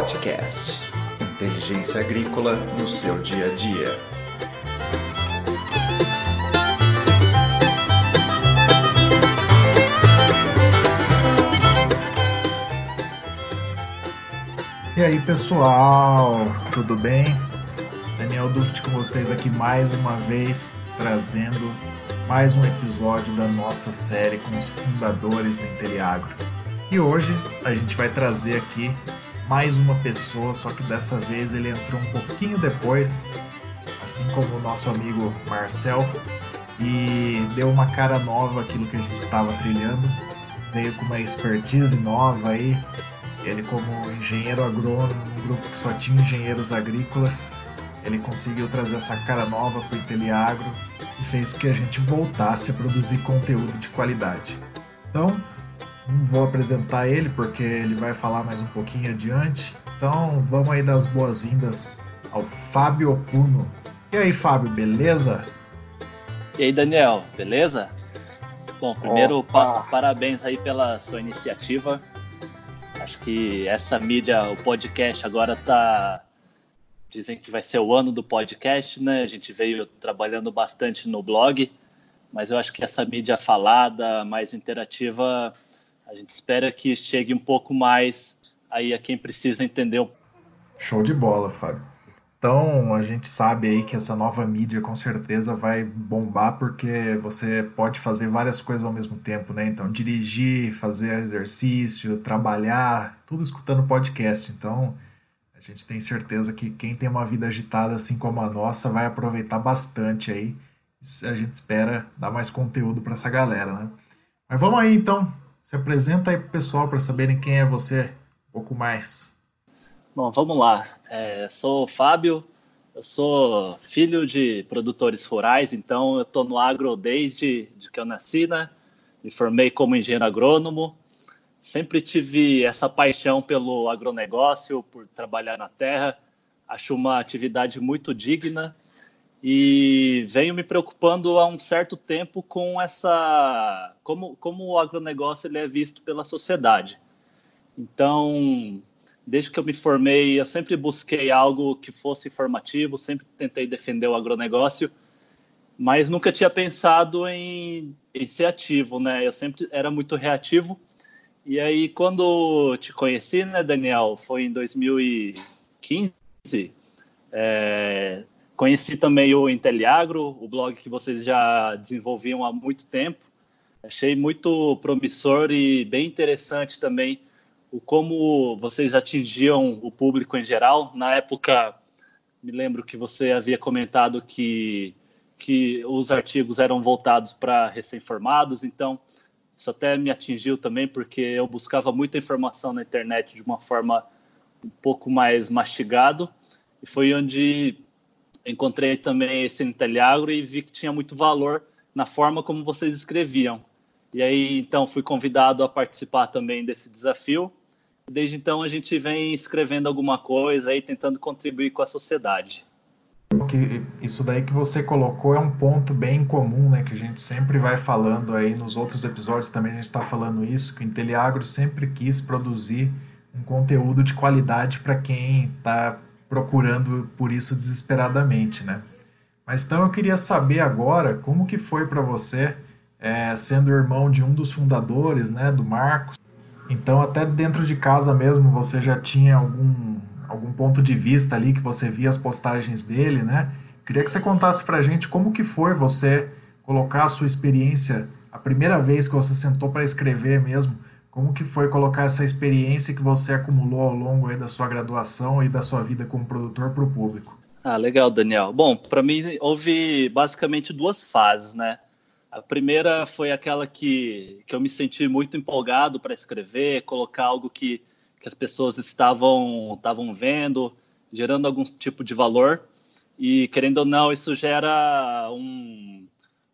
Podcast. Inteligência agrícola no seu dia a dia. E aí pessoal, tudo bem? Daniel Duft com vocês aqui mais uma vez, trazendo mais um episódio da nossa série com os fundadores do Inteliagro. E hoje a gente vai trazer aqui mais uma pessoa, só que dessa vez ele entrou um pouquinho depois, assim como o nosso amigo Marcel, e deu uma cara nova aquilo que a gente estava trilhando, veio com uma expertise nova aí, ele, como engenheiro agrônomo, um grupo que só tinha engenheiros agrícolas, ele conseguiu trazer essa cara nova para o Inteliagro e fez que a gente voltasse a produzir conteúdo de qualidade. Então, não vou apresentar ele porque ele vai falar mais um pouquinho adiante. Então, vamos aí dar as boas-vindas ao Fábio Opuno. E aí, Fábio, beleza? E aí, Daniel, beleza? Bom, primeiro, pa parabéns aí pela sua iniciativa Acho que essa mídia, o podcast agora tá dizem que vai ser o ano do podcast, né? A gente veio trabalhando bastante no blog, mas eu acho que essa mídia falada, mais interativa, a gente espera que chegue um pouco mais aí a quem precisa entender. Show de bola, Fábio. Então, a gente sabe aí que essa nova mídia com certeza vai bombar porque você pode fazer várias coisas ao mesmo tempo, né? Então, dirigir, fazer exercício, trabalhar, tudo escutando podcast. Então, a gente tem certeza que quem tem uma vida agitada assim como a nossa vai aproveitar bastante aí. A gente espera dar mais conteúdo para essa galera, né? Mas vamos aí então, se apresenta aí pro pessoal para saberem quem é você um pouco mais. Bom, vamos lá. É, sou o Fábio, eu sou filho de produtores rurais, então eu estou no agro desde de que eu nasci, né? Me formei como engenheiro agrônomo. Sempre tive essa paixão pelo agronegócio, por trabalhar na terra. Acho uma atividade muito digna e venho me preocupando há um certo tempo com essa como, como o agronegócio ele é visto pela sociedade. Então, desde que eu me formei, eu sempre busquei algo que fosse informativo, sempre tentei defender o agronegócio, mas nunca tinha pensado em, em ser ativo, né? Eu sempre era muito reativo. E aí, quando te conheci, né, Daniel, foi em 2015, é, conheci também o Inteliagro, o blog que vocês já desenvolviam há muito tempo. Achei muito promissor e bem interessante também o como vocês atingiam o público em geral. Na época, me lembro que você havia comentado que, que os artigos eram voltados para recém-formados, então isso até me atingiu também, porque eu buscava muita informação na internet de uma forma um pouco mais mastigado, e foi onde encontrei também esse Inteliagro e vi que tinha muito valor na forma como vocês escreviam. E aí, então, fui convidado a participar também desse desafio Desde então a gente vem escrevendo alguma coisa e tentando contribuir com a sociedade. Isso daí que você colocou é um ponto bem comum, né? Que a gente sempre vai falando aí nos outros episódios também a gente está falando isso, que o Inteliagro sempre quis produzir um conteúdo de qualidade para quem está procurando por isso desesperadamente, né? Mas então eu queria saber agora como que foi para você, é, sendo irmão de um dos fundadores, né, do Marcos, então, até dentro de casa mesmo, você já tinha algum, algum ponto de vista ali que você via as postagens dele, né? Queria que você contasse pra gente como que foi você colocar a sua experiência, a primeira vez que você sentou para escrever mesmo, como que foi colocar essa experiência que você acumulou ao longo aí da sua graduação e da sua vida como produtor para o público? Ah, legal, Daniel. Bom, para mim houve basicamente duas fases, né? A primeira foi aquela que, que eu me senti muito empolgado para escrever, colocar algo que, que as pessoas estavam, estavam vendo, gerando algum tipo de valor. E, querendo ou não, isso gera um,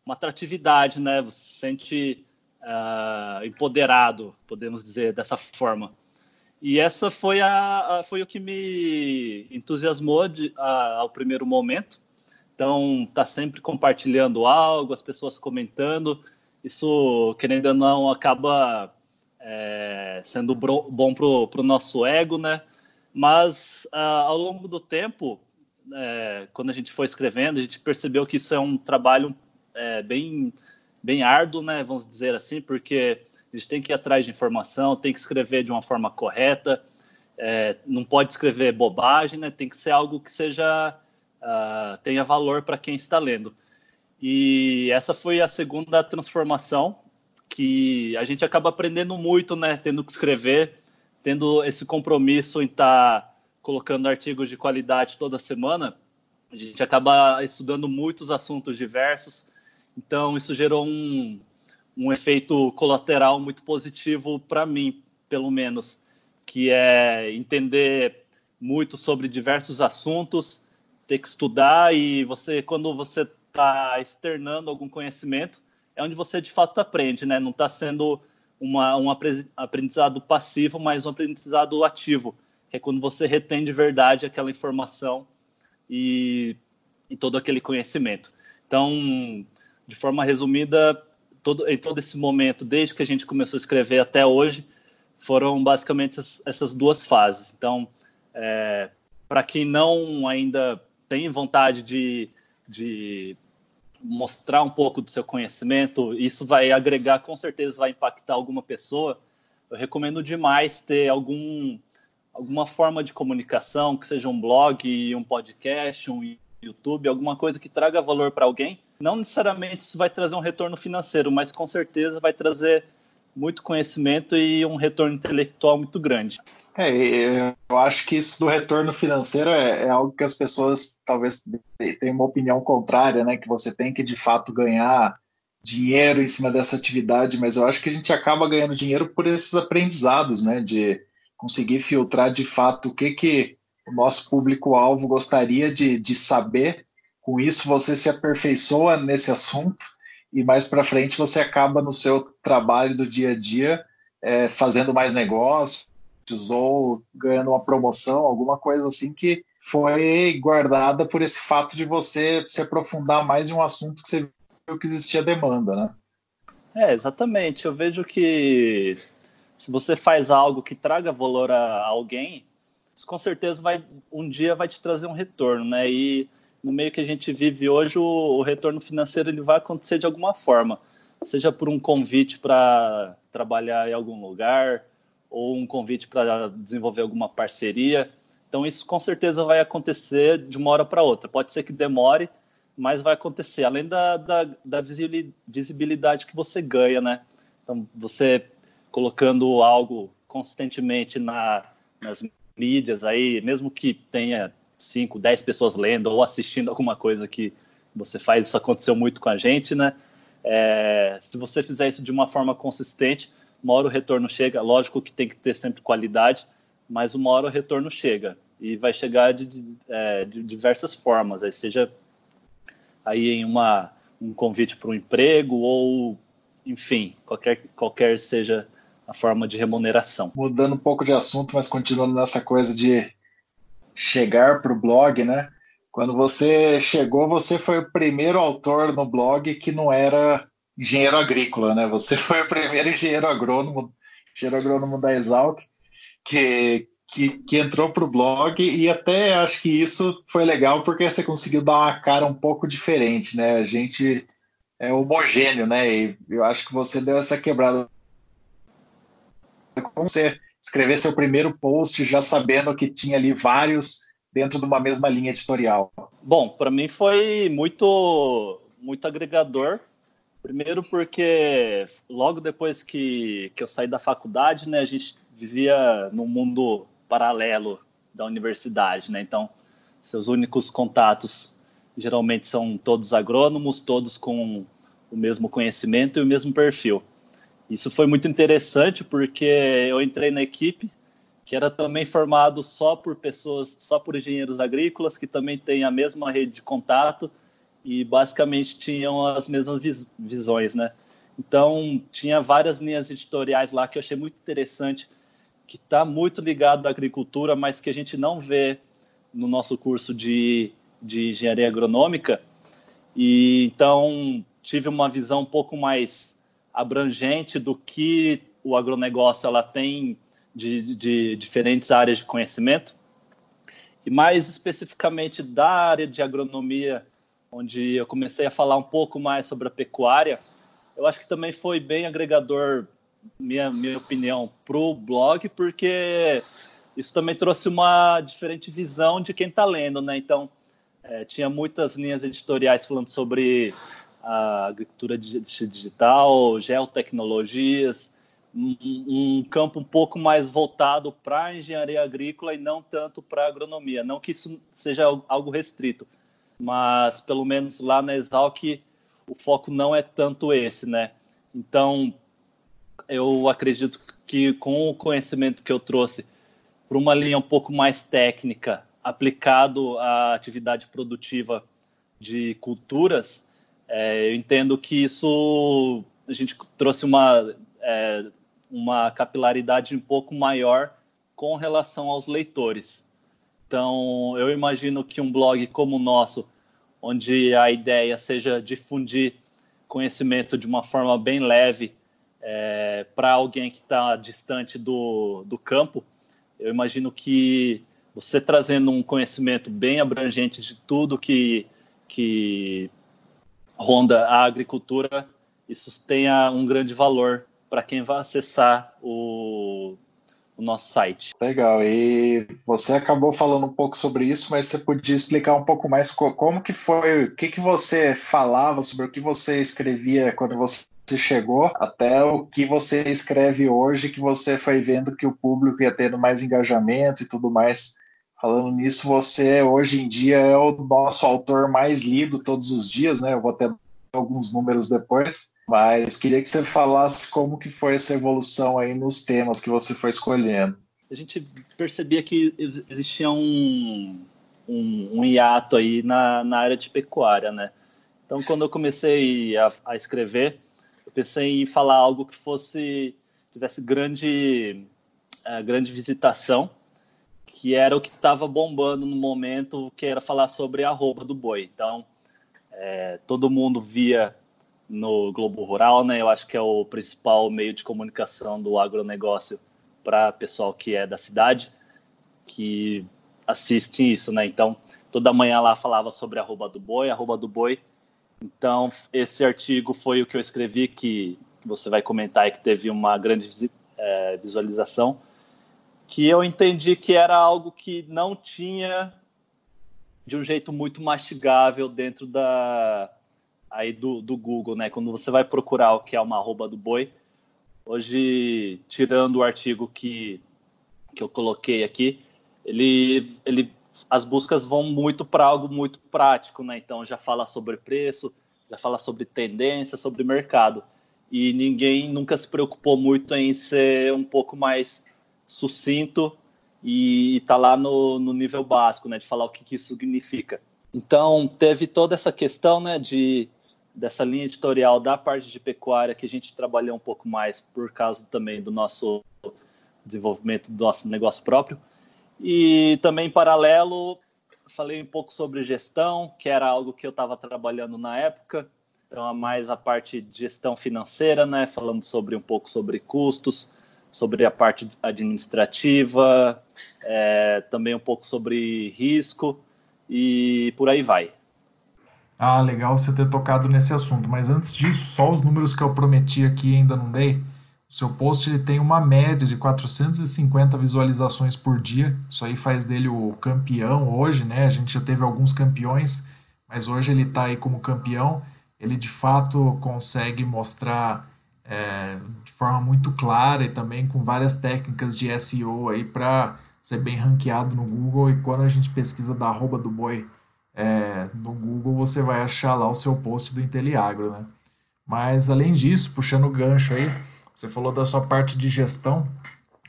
uma atratividade, né? Você se sente uh, empoderado, podemos dizer dessa forma. E essa foi, a, a foi o que me entusiasmou de, a, ao primeiro momento. Então, tá sempre compartilhando algo, as pessoas comentando. Isso, querendo ou não, acaba é, sendo bom para o nosso ego, né? Mas ah, ao longo do tempo, é, quando a gente foi escrevendo, a gente percebeu que isso é um trabalho é, bem, bem árduo, né? Vamos dizer assim, porque a gente tem que ir atrás de informação, tem que escrever de uma forma correta, é, não pode escrever bobagem, né? Tem que ser algo que seja uh, tenha valor para quem está lendo. E essa foi a segunda transformação que a gente acaba aprendendo muito, né? Tendo que escrever, tendo esse compromisso em estar tá colocando artigos de qualidade toda semana. A gente acaba estudando muitos assuntos diversos. Então, isso gerou um, um efeito colateral muito positivo para mim, pelo menos, que é entender muito sobre diversos assuntos, ter que estudar e você, quando você está externando algum conhecimento, é onde você de fato aprende, né? Não está sendo uma, um aprendizado passivo, mas um aprendizado ativo, que é quando você retém de verdade aquela informação e, e todo aquele conhecimento. Então, de forma resumida, todo, em todo esse momento, desde que a gente começou a escrever até hoje, foram basicamente essas duas fases. Então, é, para quem não ainda tem vontade de, de mostrar um pouco do seu conhecimento, isso vai agregar, com certeza vai impactar alguma pessoa. Eu recomendo demais ter algum, alguma forma de comunicação, que seja um blog, um podcast, um YouTube, alguma coisa que traga valor para alguém. Não necessariamente isso vai trazer um retorno financeiro, mas com certeza vai trazer muito conhecimento e um retorno intelectual muito grande. É, eu acho que isso do retorno financeiro é, é, algo que as pessoas talvez tenham uma opinião contrária, né? Que você tem que de fato ganhar dinheiro em cima dessa atividade, mas eu acho que a gente acaba ganhando dinheiro por esses aprendizados, né? De conseguir filtrar de fato o que, que o nosso público-alvo gostaria de, de saber. Com isso, você se aperfeiçoa nesse assunto e mais para frente você acaba no seu trabalho do dia a dia é, fazendo mais negócios ou ganhando uma promoção, alguma coisa assim que foi guardada por esse fato de você se aprofundar mais em um assunto que você viu que existia demanda, né? É, exatamente. Eu vejo que se você faz algo que traga valor a alguém, isso com certeza vai um dia vai te trazer um retorno, né? E no meio que a gente vive hoje, o, o retorno financeiro ele vai acontecer de alguma forma, seja por um convite para trabalhar em algum lugar, ou um convite para desenvolver alguma parceria. Então, isso com certeza vai acontecer de uma hora para outra. Pode ser que demore, mas vai acontecer. Além da, da, da visibilidade que você ganha, né? Então, você colocando algo consistentemente na, nas mídias aí, mesmo que tenha 5, 10 pessoas lendo ou assistindo alguma coisa que você faz, isso aconteceu muito com a gente, né? É, se você fizer isso de uma forma consistente, uma hora o retorno chega, lógico que tem que ter sempre qualidade, mas uma hora o retorno chega e vai chegar de, é, de diversas formas, aí seja aí em uma, um convite para um emprego ou, enfim, qualquer, qualquer seja a forma de remuneração. Mudando um pouco de assunto, mas continuando nessa coisa de chegar para o blog, né? Quando você chegou, você foi o primeiro autor no blog que não era engenheiro agrícola, né? Você foi o primeiro engenheiro agrônomo, engenheiro agrônomo da Exalc, que, que, que entrou para o blog e até acho que isso foi legal porque você conseguiu dar uma cara um pouco diferente, né? A gente é homogêneo, né? E eu acho que você deu essa quebrada. Como você escrever seu primeiro post já sabendo que tinha ali vários dentro de uma mesma linha editorial? Bom, para mim foi muito muito agregador Primeiro porque logo depois que, que eu saí da faculdade, né, a gente vivia num mundo paralelo da universidade, né? Então, seus únicos contatos geralmente são todos agrônomos, todos com o mesmo conhecimento e o mesmo perfil. Isso foi muito interessante porque eu entrei na equipe que era também formado só por pessoas, só por engenheiros agrícolas que também têm a mesma rede de contato e basicamente tinham as mesmas vis visões, né? Então, tinha várias linhas editoriais lá que eu achei muito interessante, que está muito ligado à agricultura, mas que a gente não vê no nosso curso de, de engenharia agronômica. E então tive uma visão um pouco mais abrangente do que o agronegócio ela tem de, de diferentes áreas de conhecimento, e mais especificamente da área de agronomia, onde eu comecei a falar um pouco mais sobre a pecuária, eu acho que também foi bem agregador, minha, minha opinião, para o blog, porque isso também trouxe uma diferente visão de quem está lendo, né? Então, é, tinha muitas linhas editoriais falando sobre a agricultura digital, geotecnologias, um, um campo um pouco mais voltado para a engenharia agrícola e não tanto para a agronomia. Não que isso seja algo restrito, mas pelo menos lá na Exalc o foco não é tanto esse, né? Então, eu acredito que com o conhecimento que eu trouxe para uma linha um pouco mais técnica, aplicado à atividade produtiva de culturas, é, eu entendo que isso a gente trouxe uma, é, uma capilaridade um pouco maior com relação aos leitores. Então, eu imagino que um blog como o nosso, onde a ideia seja difundir conhecimento de uma forma bem leve é, para alguém que está distante do, do campo, eu imagino que você trazendo um conhecimento bem abrangente de tudo que, que ronda a agricultura, isso tenha um grande valor para quem vai acessar o, o nosso site. Legal. E você acabou falando um pouco sobre isso, mas você podia explicar um pouco mais como que foi, o que, que você falava sobre o que você escrevia quando você chegou até o que você escreve hoje, que você foi vendo que o público ia tendo mais engajamento e tudo mais. Falando nisso, você hoje em dia é o nosso autor mais lido todos os dias, né? Eu vou ter alguns números depois, mas queria que você falasse como que foi essa evolução aí nos temas que você foi escolhendo. A gente percebia que existia um, um, um hiato aí na, na área de pecuária, né? Então, quando eu comecei a, a escrever, eu pensei em falar algo que fosse tivesse grande, uh, grande visitação que era o que estava bombando no momento, que era falar sobre a roupa do boi. Então, é, todo mundo via no Globo Rural, né? Eu acho que é o principal meio de comunicação do agronegócio para pessoal que é da cidade, que assiste isso, né? Então, toda manhã lá falava sobre a roupa do boi, a roupa do boi. Então, esse artigo foi o que eu escrevi, que você vai comentar e que teve uma grande é, visualização que eu entendi que era algo que não tinha de um jeito muito mastigável dentro da aí do, do Google, né? Quando você vai procurar o que é uma arroba do boi, hoje tirando o artigo que que eu coloquei aqui, ele ele as buscas vão muito para algo muito prático, né? Então já fala sobre preço, já fala sobre tendência, sobre mercado. E ninguém nunca se preocupou muito em ser um pouco mais sucinto e está lá no, no nível básico, né, de falar o que, que isso significa. Então, teve toda essa questão né, de, dessa linha editorial da parte de pecuária que a gente trabalhou um pouco mais por causa também do nosso desenvolvimento do nosso negócio próprio. E também, em paralelo, falei um pouco sobre gestão, que era algo que eu estava trabalhando na época. Então, mais a parte de gestão financeira, né? Falando sobre um pouco sobre custos, sobre a parte administrativa, é, também um pouco sobre risco e por aí vai. Ah, legal você ter tocado nesse assunto. Mas antes disso, só os números que eu prometi aqui ainda não dei. O seu post ele tem uma média de 450 visualizações por dia. Isso aí faz dele o campeão hoje, né? A gente já teve alguns campeões, mas hoje ele está aí como campeão. Ele de fato consegue mostrar é, de forma muito clara e também com várias técnicas de SEO aí para ser bem ranqueado no Google. E quando a gente pesquisa da arroba do boi é, no Google, você vai achar lá o seu post do Inteliagro, né? Mas além disso, puxando o gancho aí, você falou da sua parte de gestão.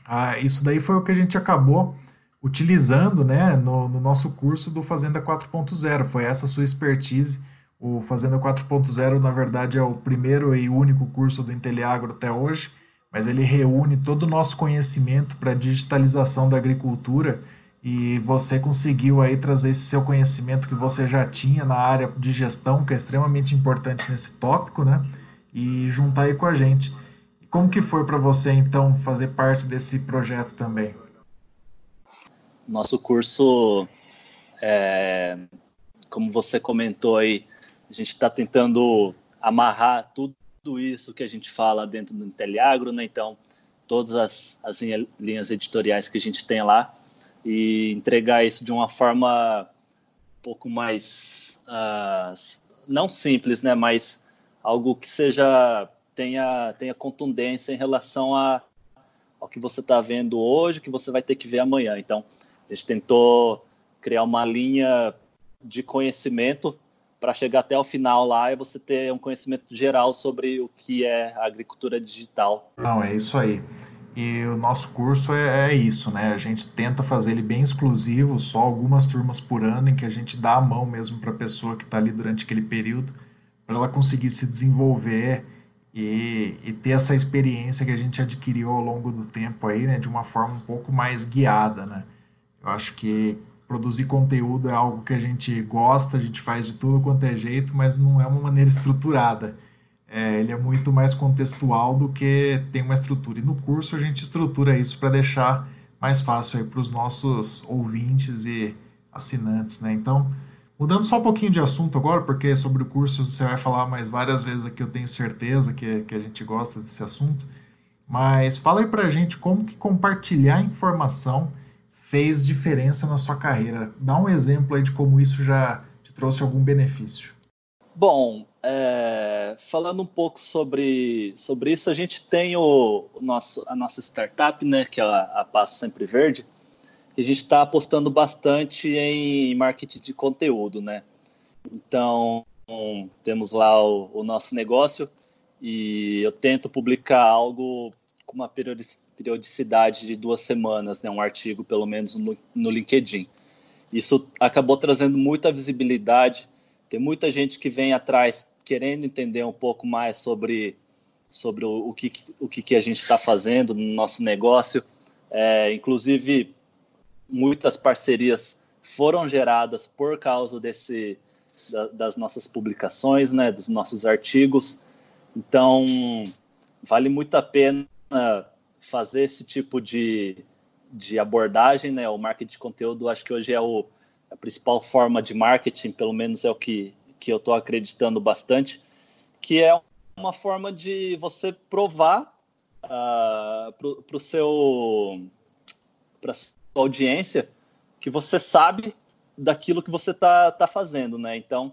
Ah, isso daí foi o que a gente acabou utilizando né, no, no nosso curso do Fazenda 4.0. Foi essa sua expertise o Fazenda 4.0, na verdade, é o primeiro e único curso do Inteliagro até hoje, mas ele reúne todo o nosso conhecimento para digitalização da agricultura e você conseguiu aí trazer esse seu conhecimento que você já tinha na área de gestão, que é extremamente importante nesse tópico, né? E juntar aí com a gente. como que foi para você então fazer parte desse projeto também? Nosso curso, é, como você comentou aí, a gente está tentando amarrar tudo isso que a gente fala dentro do Inteliagro, né? Então, todas as, as linhas editoriais que a gente tem lá e entregar isso de uma forma um pouco mais uh, não simples, né? Mas algo que seja tenha tenha contundência em relação a, ao que você está vendo hoje, que você vai ter que ver amanhã. Então, a gente tentou criar uma linha de conhecimento para chegar até o final lá e você ter um conhecimento geral sobre o que é agricultura digital. Não, é isso aí. E o nosso curso é, é, isso, né? A gente tenta fazer ele bem exclusivo, só algumas turmas por ano, em que a gente dá a mão mesmo para a pessoa que está ali durante aquele período, para ela conseguir se desenvolver e, e, ter essa experiência que a gente adquiriu ao longo do tempo aí, né? De uma forma um pouco mais guiada, né? Eu acho que produzir conteúdo é algo que a gente gosta, a gente faz de tudo quanto é jeito, mas não é uma maneira estruturada. É, ele é muito mais contextual do que tem uma estrutura. E no curso a gente estrutura isso para deixar mais fácil para os nossos ouvintes e assinantes, né? Então, mudando só um pouquinho de assunto agora, porque sobre o curso você vai falar mais várias vezes aqui, eu tenho certeza que, que a gente gosta desse assunto. Mas fala aí para a gente como que compartilhar informação fez diferença na sua carreira. Dá um exemplo aí de como isso já te trouxe algum benefício. Bom, é, falando um pouco sobre, sobre isso, a gente tem o, o nosso, a nossa startup, né, que é a, a Passo Sempre Verde, que a gente está apostando bastante em marketing de conteúdo, né? Então, temos lá o, o nosso negócio e eu tento publicar algo com uma periodicidade de duas semanas, né, um artigo pelo menos no, no LinkedIn. Isso acabou trazendo muita visibilidade. Tem muita gente que vem atrás querendo entender um pouco mais sobre, sobre o, o, que, o que, a gente está fazendo no nosso negócio. É, inclusive, muitas parcerias foram geradas por causa desse, da, das nossas publicações, né, dos nossos artigos. Então, vale muito a pena fazer esse tipo de, de abordagem, né? O marketing de conteúdo, acho que hoje é o, a principal forma de marketing, pelo menos é o que, que eu estou acreditando bastante, que é uma forma de você provar uh, para o seu para sua audiência que você sabe daquilo que você está tá fazendo, né? Então,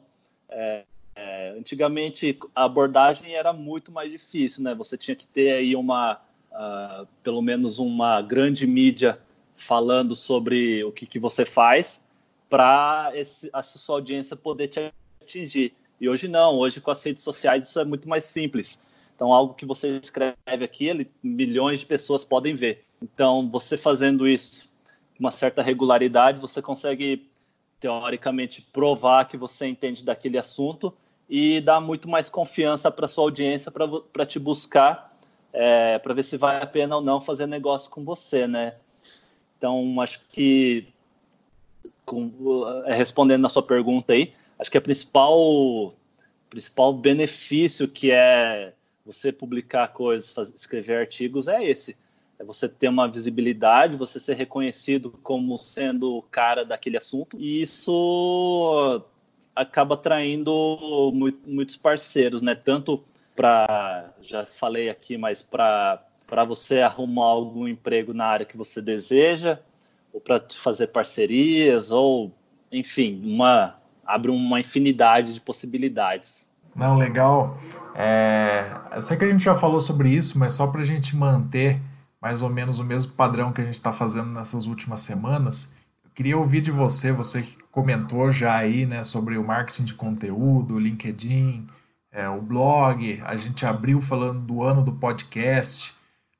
é, é, antigamente a abordagem era muito mais difícil, né? Você tinha que ter aí uma, uh, pelo menos uma grande mídia falando sobre o que, que você faz para a sua audiência poder te atingir. E hoje não, hoje com as redes sociais isso é muito mais simples. Então, algo que você escreve aqui, ele, milhões de pessoas podem ver. Então, você fazendo isso com uma certa regularidade, você consegue, teoricamente, provar que você entende daquele assunto e dá muito mais confiança para sua audiência para te buscar, é, para ver se vale a pena ou não fazer negócio com você, né? Então, acho que, com, é, respondendo na sua pergunta aí, acho que a principal, principal benefício que é você publicar coisas, fazer, escrever artigos é esse. É você ter uma visibilidade, você ser reconhecido como sendo o cara daquele assunto. E isso acaba atraindo muitos parceiros, né? Tanto para, já falei aqui, mas para você arrumar algum emprego na área que você deseja, ou para fazer parcerias, ou enfim, uma abre uma infinidade de possibilidades. Não, legal. É, eu sei que a gente já falou sobre isso, mas só para a gente manter mais ou menos o mesmo padrão que a gente está fazendo nessas últimas semanas, eu queria ouvir de você, você que comentou já aí, né, sobre o marketing de conteúdo, o LinkedIn, é, o blog, a gente abriu falando do ano do podcast.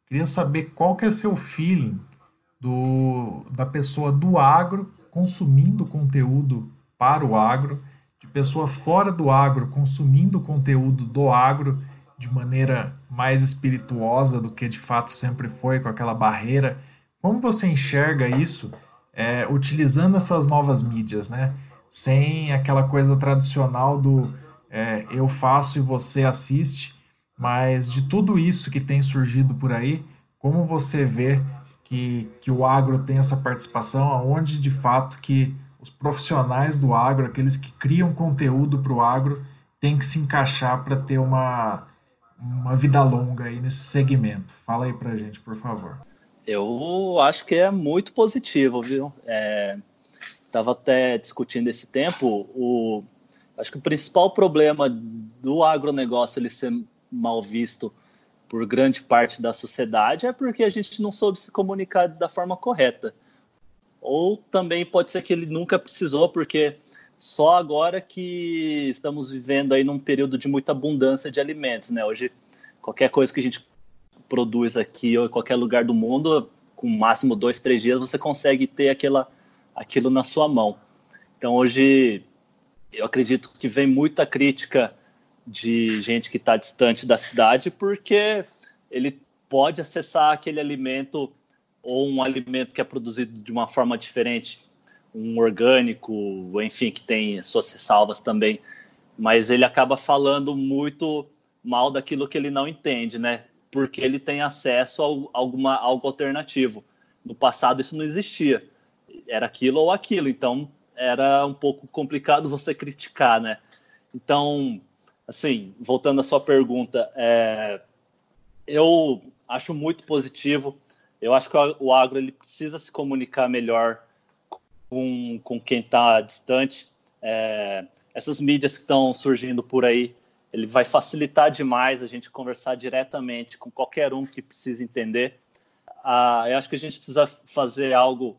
Queria saber qual que é seu feeling do, da pessoa do agro consumindo conteúdo para o agro, de pessoa fora do agro consumindo conteúdo do agro de maneira mais espirituosa do que de fato sempre foi, com aquela barreira. Como você enxerga isso é, utilizando essas novas mídias, né? Sem aquela coisa tradicional do é, eu faço e você assiste. mas de tudo isso que tem surgido por aí, como você vê que, que o agro tem essa participação, aonde de fato que os profissionais do agro, aqueles que criam conteúdo para o agro, têm que se encaixar para ter uma, uma vida longa aí nesse segmento. Fala aí para gente, por favor. Eu acho que é muito positivo, viu? Estava é, até discutindo esse tempo. O, acho que o principal problema do agronegócio ele ser mal visto por grande parte da sociedade é porque a gente não soube se comunicar da forma correta. Ou também pode ser que ele nunca precisou, porque só agora que estamos vivendo aí num período de muita abundância de alimentos, né? Hoje, qualquer coisa que a gente produz aqui ou em qualquer lugar do mundo, com máximo dois, três dias, você consegue ter aquela, aquilo na sua mão. Então, hoje, eu acredito que vem muita crítica de gente que está distante da cidade, porque ele pode acessar aquele alimento ou um alimento que é produzido de uma forma diferente, um orgânico, enfim, que tem suas ressalvas também, mas ele acaba falando muito mal daquilo que ele não entende, né? Porque ele tem acesso a alguma algo alternativo. No passado isso não existia. Era aquilo ou aquilo, então era um pouco complicado você criticar, né? Então, assim, voltando à sua pergunta, é, eu acho muito positivo. Eu acho que o agro ele precisa se comunicar melhor com, com quem está distante. É, essas mídias que estão surgindo por aí, ele vai facilitar demais a gente conversar diretamente com qualquer um que precisa entender. Ah, eu acho que a gente precisa fazer algo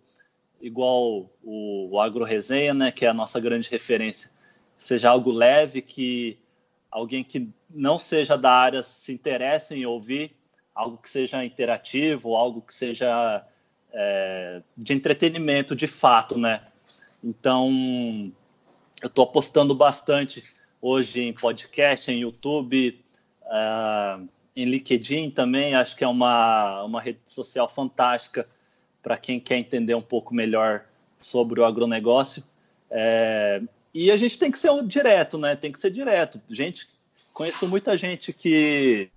igual o, o Agro Resenha, né, que é a nossa grande referência, seja algo leve que alguém que não seja da área se interesse em ouvir, algo que seja interativo, algo que seja é, de entretenimento de fato, né? Então, eu estou apostando bastante hoje em podcast, em YouTube, uh, em LinkedIn também. Acho que é uma, uma rede social fantástica para quem quer entender um pouco melhor sobre o agronegócio. É, e a gente tem que ser direto, né? Tem que ser direto. Gente, conheço muita gente que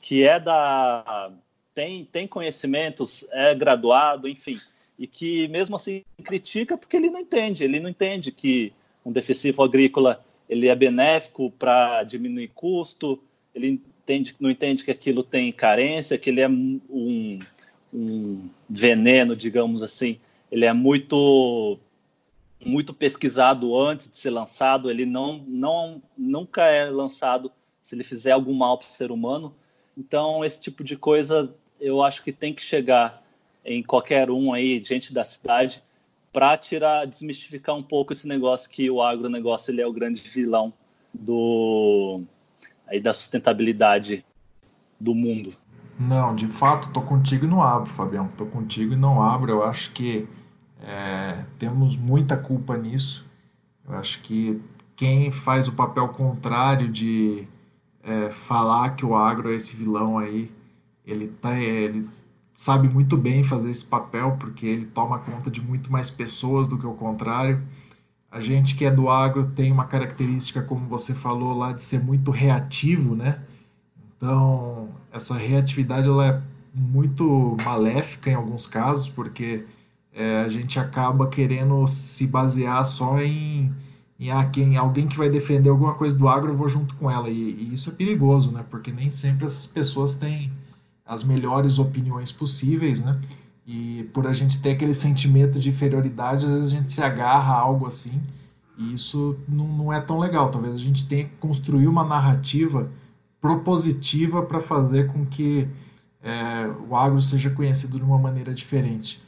que é da tem tem conhecimentos, é graduado, enfim, e que mesmo assim critica porque ele não entende, ele não entende que um defensivo agrícola ele é benéfico para diminuir custo, ele entende, não entende que aquilo tem carência, que ele é um, um veneno, digamos assim, ele é muito muito pesquisado antes de ser lançado, ele não, não nunca é lançado se ele fizer algum mal para o ser humano. Então, esse tipo de coisa eu acho que tem que chegar em qualquer um aí, gente da cidade, para tirar, desmistificar um pouco esse negócio que o agronegócio ele é o grande vilão do aí da sustentabilidade do mundo. Não, de fato, tô contigo e não abro, Fabião. Tô contigo e não abro. Eu acho que é, temos muita culpa nisso. Eu acho que quem faz o papel contrário de é, falar que o agro é esse vilão aí, ele, tá, ele sabe muito bem fazer esse papel, porque ele toma conta de muito mais pessoas do que o contrário. A gente que é do agro tem uma característica, como você falou lá, de ser muito reativo, né? Então, essa reatividade ela é muito maléfica em alguns casos, porque é, a gente acaba querendo se basear só em, em ah, quem, alguém que vai defender alguma coisa do agro, eu vou junto com ela. E, e, isso é perigoso, né? Porque nem sempre essas pessoas têm as melhores opiniões possíveis, né? E por a gente ter aquele sentimento de inferioridade, às vezes a gente se agarra a algo assim, e isso não, não é tão legal. Talvez a gente tenha que construir uma narrativa propositiva para fazer com que é, o agro seja conhecido de uma maneira diferente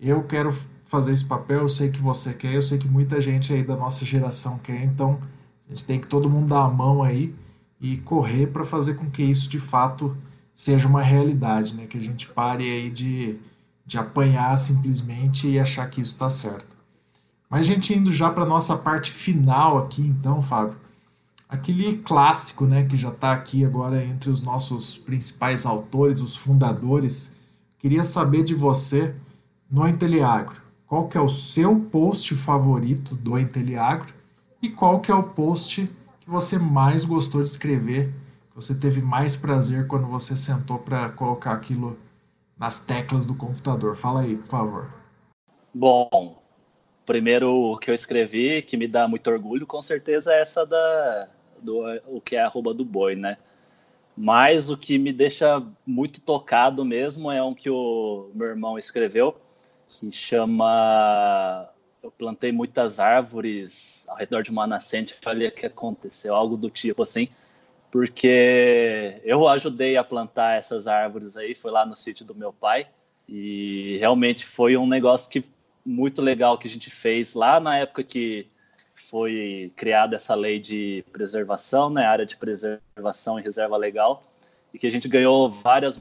eu quero fazer esse papel, eu sei que você quer, eu sei que muita gente aí da nossa geração quer, então a gente tem que todo mundo dar a mão aí e correr para fazer com que isso de fato seja uma realidade, né? Que a gente pare aí de, de apanhar simplesmente e achar que isso está certo. Mas a gente indo já para nossa parte final aqui, então, Fábio, aquele clássico, né, que já está aqui agora entre os nossos principais autores, os fundadores, queria saber de você no Inteliagro. Qual que é o seu post favorito do Inteliagro e qual que é o post que você mais gostou de escrever, que você teve mais prazer quando você sentou para colocar aquilo nas teclas do computador? Fala aí, por favor. Bom, primeiro que eu escrevi, que me dá muito orgulho, com certeza é essa da do o que é arroba do boi, né? Mas o que me deixa muito tocado mesmo é um que o meu irmão escreveu, que chama Eu plantei muitas árvores ao redor de uma nascente, olha que aconteceu, algo do tipo assim, porque eu ajudei a plantar essas árvores aí, foi lá no sítio do meu pai, e realmente foi um negócio que muito legal que a gente fez lá na época que foi criada essa lei de preservação, né, área de preservação e reserva legal, e que a gente ganhou várias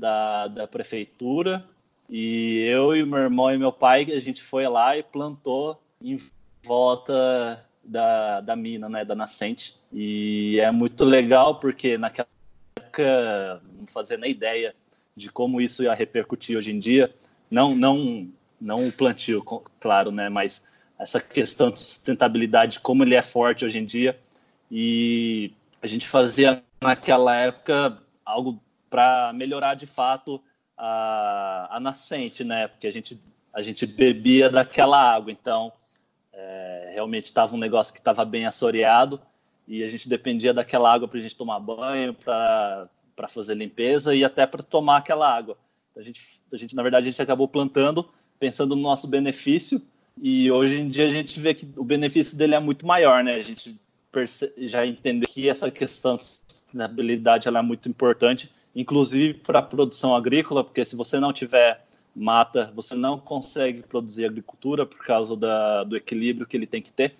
da, da prefeitura, e eu e meu irmão e meu pai, a gente foi lá e plantou em volta da, da mina, né, da nascente, e é muito legal porque naquela época, não fazia nem ideia de como isso ia repercutir hoje em dia, não, não, não o plantio, claro, né, mas essa questão de sustentabilidade, como ele é forte hoje em dia. E a gente fazia naquela época algo para melhorar de fato a, a nascente, né? Porque a gente, a gente bebia daquela água, então é, realmente estava um negócio que estava bem assoreado e a gente dependia daquela água para a gente tomar banho, para fazer limpeza e até para tomar aquela água. A gente, a gente, na verdade, a gente acabou plantando pensando no nosso benefício e hoje em dia a gente vê que o benefício dele é muito maior, né? A gente já entendeu que essa questão de sustentabilidade ela é muito importante, inclusive para a produção agrícola, porque se você não tiver mata, você não consegue produzir agricultura por causa da, do equilíbrio que ele tem que ter.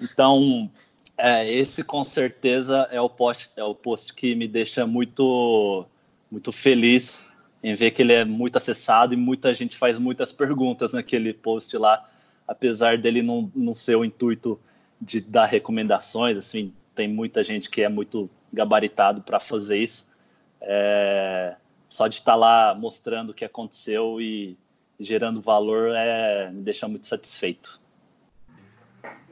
Então, é, esse com certeza é o post, é o post que me deixa muito, muito feliz em ver que ele é muito acessado e muita gente faz muitas perguntas naquele post lá apesar dele não, não ser o intuito de dar recomendações, assim, tem muita gente que é muito gabaritado para fazer isso. É, só de estar tá lá mostrando o que aconteceu e gerando valor é, me deixa muito satisfeito.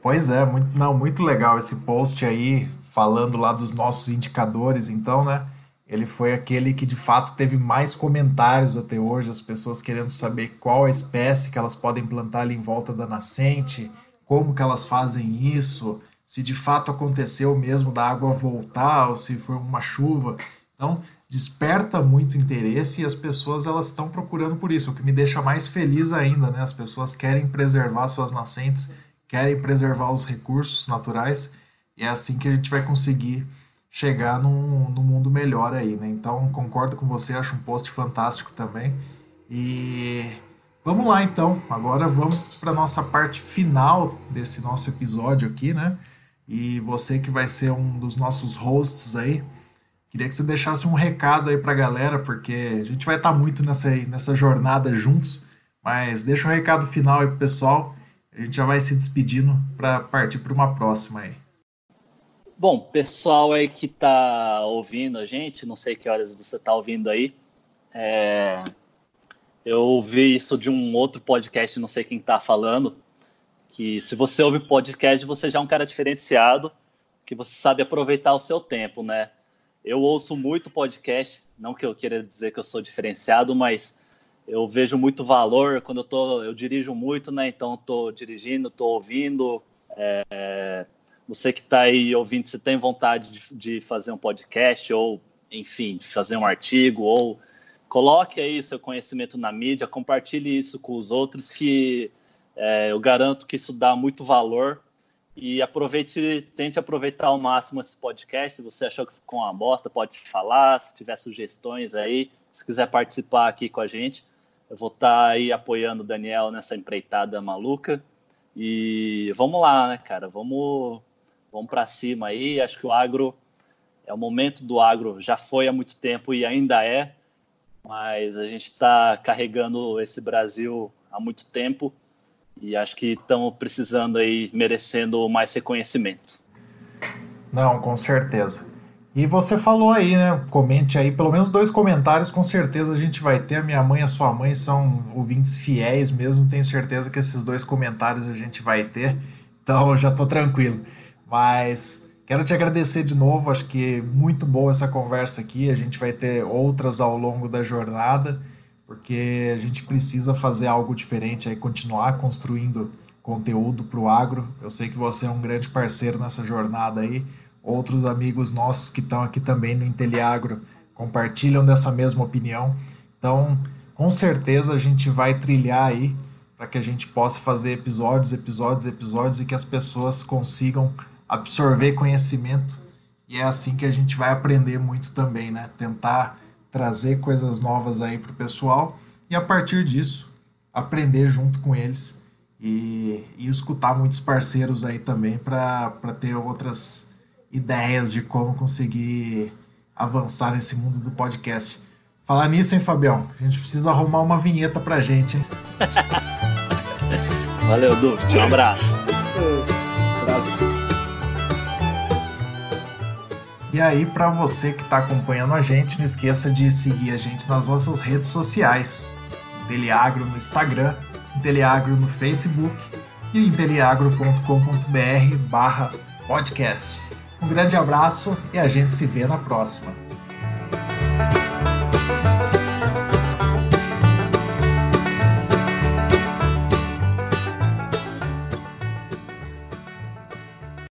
Pois é, muito, não, muito legal esse post aí, falando lá dos nossos indicadores, então, né? Ele foi aquele que de fato teve mais comentários até hoje, as pessoas querendo saber qual a espécie que elas podem plantar ali em volta da nascente, como que elas fazem isso, se de fato aconteceu mesmo da água voltar ou se foi uma chuva. Então, desperta muito interesse e as pessoas elas estão procurando por isso, o que me deixa mais feliz ainda, né? As pessoas querem preservar suas nascentes, querem preservar os recursos naturais e é assim que a gente vai conseguir chegar num, num mundo melhor aí, né? Então, concordo com você, acho um post fantástico também. E vamos lá então, agora vamos para nossa parte final desse nosso episódio aqui, né? E você que vai ser um dos nossos hosts aí, queria que você deixasse um recado aí para a galera, porque a gente vai estar tá muito nessa, nessa jornada juntos, mas deixa um recado final aí pro pessoal, a gente já vai se despedindo para partir para uma próxima aí. Bom, pessoal aí que está ouvindo a gente, não sei que horas você está ouvindo aí, é... eu ouvi isso de um outro podcast, não sei quem está falando, que se você ouve podcast, você já é um cara diferenciado, que você sabe aproveitar o seu tempo, né? Eu ouço muito podcast, não que eu queira dizer que eu sou diferenciado, mas eu vejo muito valor quando eu tô, eu dirijo muito, né? Então estou dirigindo, estou ouvindo, é, você que está aí ouvindo, você tem vontade de, de, fazer um podcast ou, enfim, fazer um artigo ou coloque aí seu conhecimento na mídia, compartilhe isso com os outros que é, eu garanto que isso dá muito valor e aproveite, tente aproveitar ao máximo esse podcast. Se você achou que ficou uma bosta, pode falar. Se tiver sugestões aí, se quiser participar aqui com a gente, eu vou estar tá aí apoiando o Daniel nessa empreitada maluca. E vamos lá, né, cara? Vamos vamos para cima aí. Acho que o agro é o momento do agro, já foi há muito tempo e ainda é, mas a gente está carregando esse Brasil há muito tempo e acho que estamos precisando aí, merecendo mais reconhecimento. Não, com certeza. E você falou aí, né? Comente aí, pelo menos dois comentários, com certeza a gente vai ter. A minha mãe e a sua mãe são ouvintes fiéis mesmo, tenho certeza que esses dois comentários a gente vai ter. Então já estou tranquilo. Mas Quero te agradecer de novo, acho que muito boa essa conversa aqui. A gente vai ter outras ao longo da jornada, porque a gente precisa fazer algo diferente aí, continuar construindo conteúdo para o agro. Eu sei que você é um grande parceiro nessa jornada aí. Outros amigos nossos que estão aqui também no Inteliagro compartilham dessa mesma opinião. Então, com certeza a gente vai trilhar aí para que a gente possa fazer episódios, episódios, episódios e que as pessoas consigam absorver conhecimento. E é assim que a gente vai aprender muito também, né? Tentar trazer coisas novas aí para o pessoal e a partir disso aprender junto com eles e, e escutar muitos parceiros aí também para ter outras ideias de como conseguir avançar nesse mundo do podcast. Falar nisso, hein, Fabião? A gente precisa arrumar uma vinheta pra gente, hein? Valeu, Duft. Um abraço. E aí, para você que está acompanhando a gente, não esqueça de seguir a gente nas nossas redes sociais. Inteliagro no Instagram Inteliagro no Facebook e inteliagro.com.br barra podcast. Um grande abraço e a gente se vê na próxima.